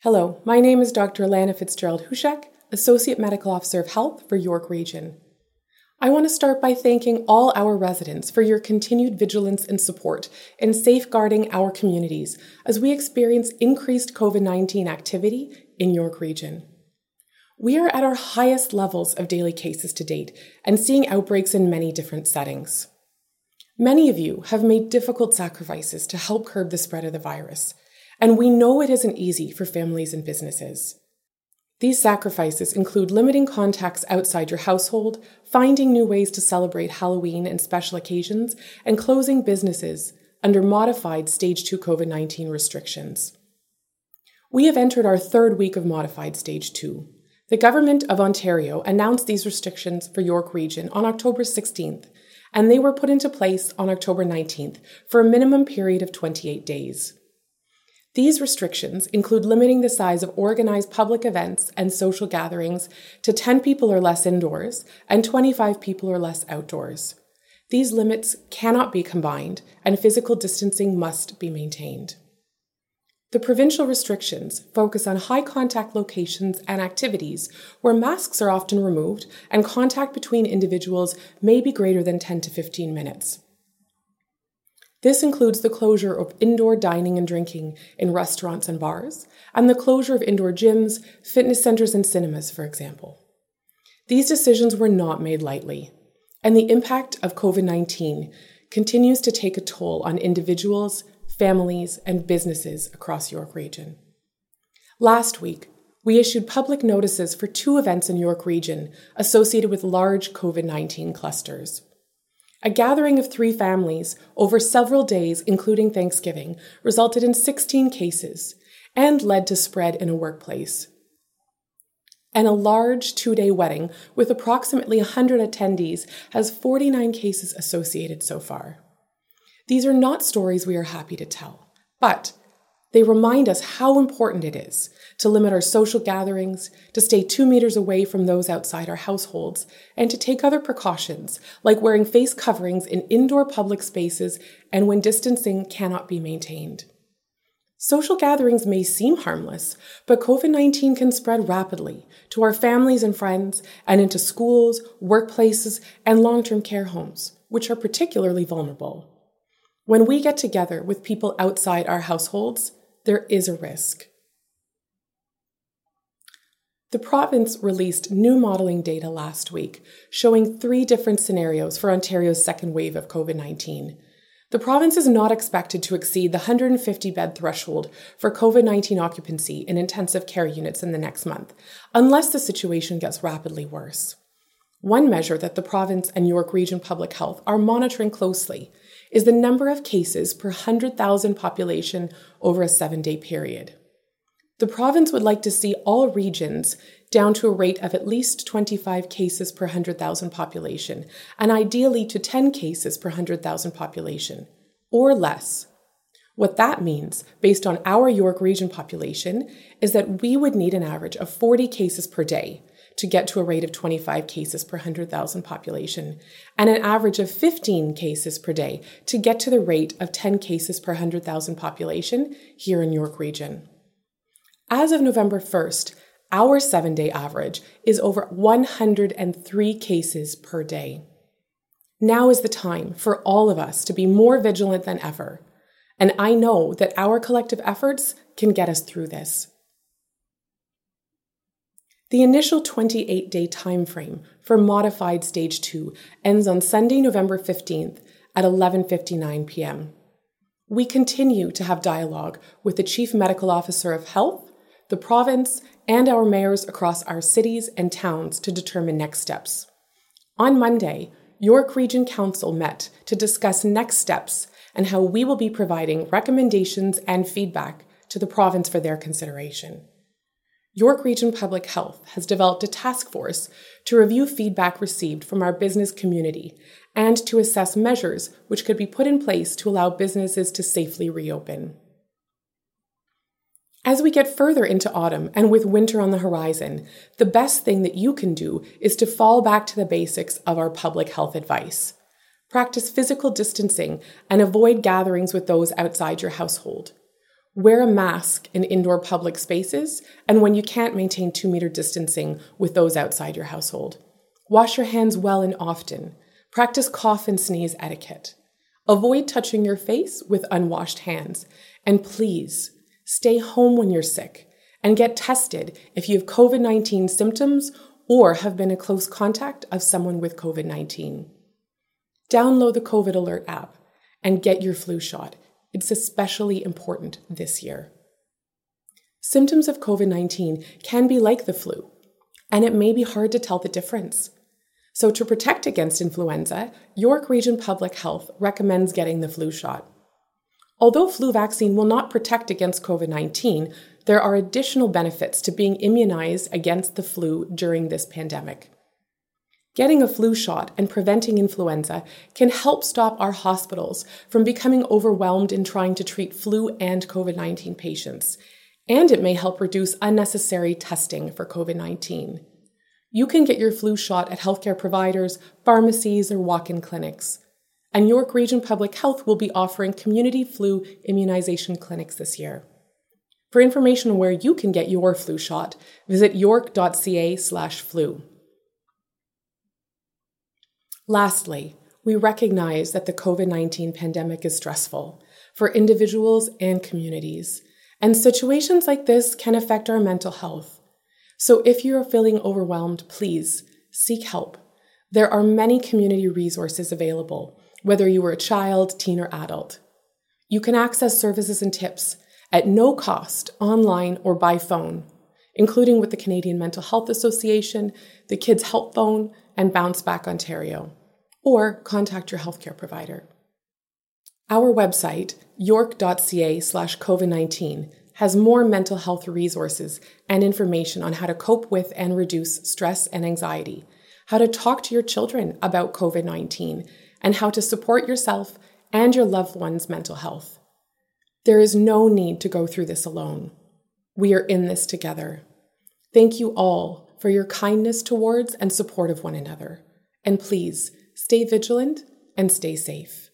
Hello, my name is Dr. Alana Fitzgerald Hushek, Associate Medical Officer of Health for York Region. I want to start by thanking all our residents for your continued vigilance and support in safeguarding our communities as we experience increased COVID 19 activity in York Region. We are at our highest levels of daily cases to date and seeing outbreaks in many different settings. Many of you have made difficult sacrifices to help curb the spread of the virus, and we know it isn't easy for families and businesses. These sacrifices include limiting contacts outside your household, finding new ways to celebrate Halloween and special occasions, and closing businesses under modified Stage 2 COVID 19 restrictions. We have entered our third week of modified Stage 2. The Government of Ontario announced these restrictions for York Region on October 16th, and they were put into place on October 19th for a minimum period of 28 days. These restrictions include limiting the size of organized public events and social gatherings to 10 people or less indoors and 25 people or less outdoors. These limits cannot be combined, and physical distancing must be maintained. The provincial restrictions focus on high contact locations and activities where masks are often removed and contact between individuals may be greater than 10 to 15 minutes. This includes the closure of indoor dining and drinking in restaurants and bars, and the closure of indoor gyms, fitness centers, and cinemas, for example. These decisions were not made lightly, and the impact of COVID 19 continues to take a toll on individuals, families, and businesses across York Region. Last week, we issued public notices for two events in York Region associated with large COVID 19 clusters. A gathering of three families over several days, including Thanksgiving, resulted in 16 cases and led to spread in a workplace. And a large two day wedding with approximately 100 attendees has 49 cases associated so far. These are not stories we are happy to tell, but they remind us how important it is to limit our social gatherings, to stay two meters away from those outside our households, and to take other precautions, like wearing face coverings in indoor public spaces and when distancing cannot be maintained. Social gatherings may seem harmless, but COVID 19 can spread rapidly to our families and friends and into schools, workplaces, and long term care homes, which are particularly vulnerable. When we get together with people outside our households, there is a risk. The province released new modelling data last week showing three different scenarios for Ontario's second wave of COVID 19. The province is not expected to exceed the 150 bed threshold for COVID 19 occupancy in intensive care units in the next month, unless the situation gets rapidly worse. One measure that the province and York Region Public Health are monitoring closely is the number of cases per 100,000 population over a seven day period. The province would like to see all regions down to a rate of at least 25 cases per 100,000 population, and ideally to 10 cases per 100,000 population, or less. What that means, based on our York region population, is that we would need an average of 40 cases per day to get to a rate of 25 cases per 100,000 population, and an average of 15 cases per day to get to the rate of 10 cases per 100,000 population here in York region. As of November 1st, our seven day average is over 103 cases per day. Now is the time for all of us to be more vigilant than ever, and I know that our collective efforts can get us through this. The initial 28 day timeframe for modified stage 2 ends on Sunday, November 15th at 11:59 p.m. We continue to have dialogue with the Chief Medical Officer of Health the province, and our mayors across our cities and towns to determine next steps. On Monday, York Region Council met to discuss next steps and how we will be providing recommendations and feedback to the province for their consideration. York Region Public Health has developed a task force to review feedback received from our business community and to assess measures which could be put in place to allow businesses to safely reopen. As we get further into autumn and with winter on the horizon, the best thing that you can do is to fall back to the basics of our public health advice. Practice physical distancing and avoid gatherings with those outside your household. Wear a mask in indoor public spaces and when you can't maintain two meter distancing with those outside your household. Wash your hands well and often. Practice cough and sneeze etiquette. Avoid touching your face with unwashed hands. And please stay home when you're sick and get tested if you have COVID 19 symptoms or have been in close contact of someone with COVID 19. Download the COVID Alert app and get your flu shot. It's especially important this year. Symptoms of COVID 19 can be like the flu, and it may be hard to tell the difference. So, to protect against influenza, York Region Public Health recommends getting the flu shot. Although flu vaccine will not protect against COVID 19, there are additional benefits to being immunized against the flu during this pandemic. Getting a flu shot and preventing influenza can help stop our hospitals from becoming overwhelmed in trying to treat flu and COVID 19 patients, and it may help reduce unnecessary testing for COVID 19. You can get your flu shot at healthcare providers, pharmacies, or walk in clinics. And York Region Public Health will be offering community flu immunization clinics this year. For information on where you can get your flu shot, visit york.ca/flu. Lastly, we recognize that the COVID 19 pandemic is stressful for individuals and communities, and situations like this can affect our mental health. So if you are feeling overwhelmed, please seek help. There are many community resources available, whether you are a child, teen, or adult. You can access services and tips at no cost online or by phone, including with the Canadian Mental Health Association, the Kids Help Phone, and Bounce Back Ontario, or contact your healthcare provider. Our website, york.ca slash COVID 19, has more mental health resources and information on how to cope with and reduce stress and anxiety, how to talk to your children about COVID 19, and how to support yourself and your loved one's mental health. There is no need to go through this alone. We are in this together. Thank you all for your kindness towards and support of one another. And please stay vigilant and stay safe.